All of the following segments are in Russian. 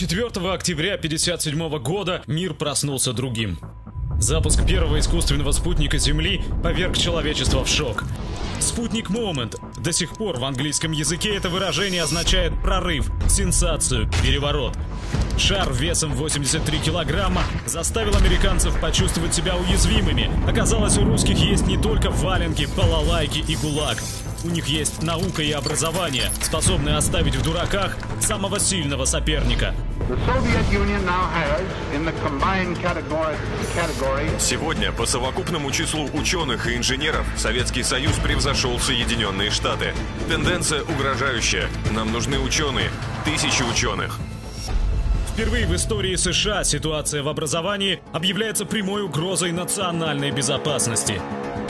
4 октября 1957 года мир проснулся другим. Запуск первого искусственного спутника Земли поверг человечество в шок. Спутник Момент. До сих пор в английском языке это выражение означает прорыв, сенсацию, переворот. Шар весом 83 килограмма заставил американцев почувствовать себя уязвимыми. Оказалось, у русских есть не только валенки, балалайки и гулаг. У них есть наука и образование, способные оставить в дураках самого сильного соперника. Сегодня по совокупному числу ученых и инженеров Советский Союз превзошел Соединенные Штаты. Тенденция угрожающая. Нам нужны ученые. Тысячи ученых. Впервые в истории США ситуация в образовании объявляется прямой угрозой национальной безопасности.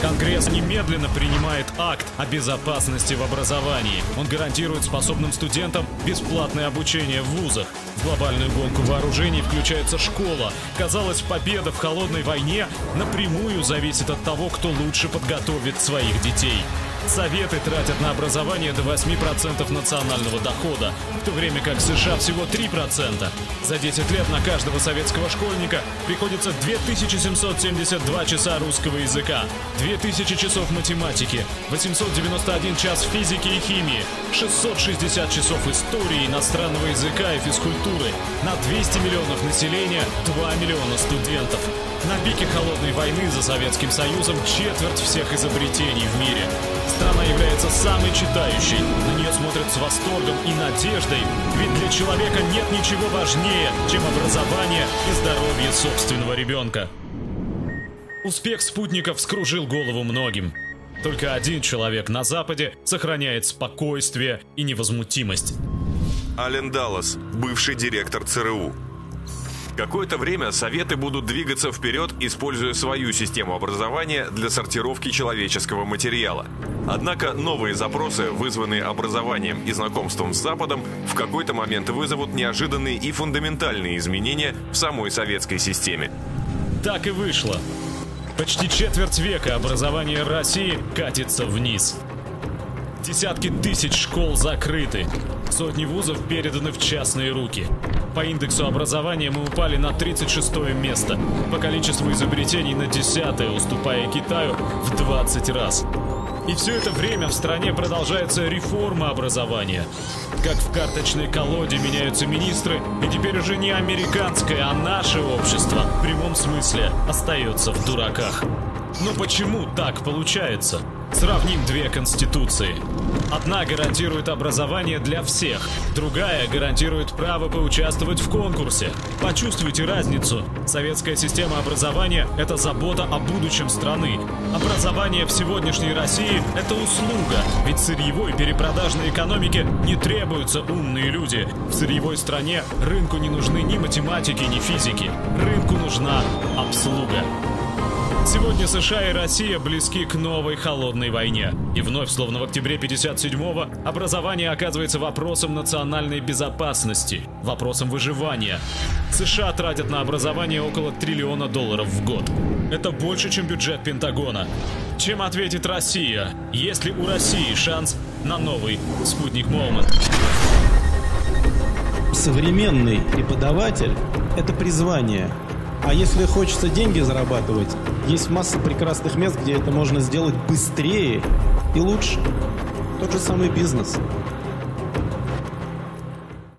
Конгресс немедленно принимает акт о безопасности в образовании. Он гарантирует способным студентам бесплатное обучение в вузах. В глобальную гонку вооружений включается школа. Казалось, победа в холодной войне напрямую зависит от того, кто лучше подготовит своих детей. Советы тратят на образование до 8% национального дохода, в то время как в США всего 3%. За 10 лет на каждого советского школьника приходится 2772 часа русского языка, 2000 часов математики, 891 час физики и химии, 660 часов истории, иностранного языка и физкультуры, на 200 миллионов населения 2 миллиона студентов. На пике холодной войны за Советским Союзом четверть всех изобретений в мире. Страна является самой читающей. На нее смотрят с восторгом и надеждой, ведь для человека нет ничего важнее, чем образование и здоровье собственного ребенка. Успех спутников вскружил голову многим. Только один человек на Западе сохраняет спокойствие и невозмутимость. Ален Даллас, бывший директор ЦРУ. Какое-то время Советы будут двигаться вперед, используя свою систему образования для сортировки человеческого материала. Однако новые запросы, вызванные образованием и знакомством с Западом, в какой-то момент вызовут неожиданные и фундаментальные изменения в самой советской системе. Так и вышло. Почти четверть века образование России катится вниз. Десятки тысяч школ закрыты. Сотни вузов переданы в частные руки. По индексу образования мы упали на 36 место. По количеству изобретений на 10 уступая Китаю в 20 раз. И все это время в стране продолжается реформа образования. Как в карточной колоде меняются министры, и теперь уже не американское, а наше общество в прямом смысле остается в дураках. Но почему так получается? Сравним две конституции. Одна гарантирует образование для всех, другая гарантирует право поучаствовать в конкурсе. Почувствуйте разницу. Советская система образования – это забота о будущем страны. Образование в сегодняшней России – это услуга, ведь сырьевой перепродажной экономике не требуются умные люди. В сырьевой стране рынку не нужны ни математики, ни физики. Рынку нужна обслуга. Сегодня США и Россия близки к новой холодной войне. И вновь, словно в октябре 57-го, образование оказывается вопросом национальной безопасности, вопросом выживания. США тратят на образование около триллиона долларов в год. Это больше, чем бюджет Пентагона. Чем ответит Россия? Есть ли у России шанс на новый спутник Момент? Современный преподаватель – это призвание – а если хочется деньги зарабатывать, есть масса прекрасных мест, где это можно сделать быстрее и лучше. Тот же самый бизнес –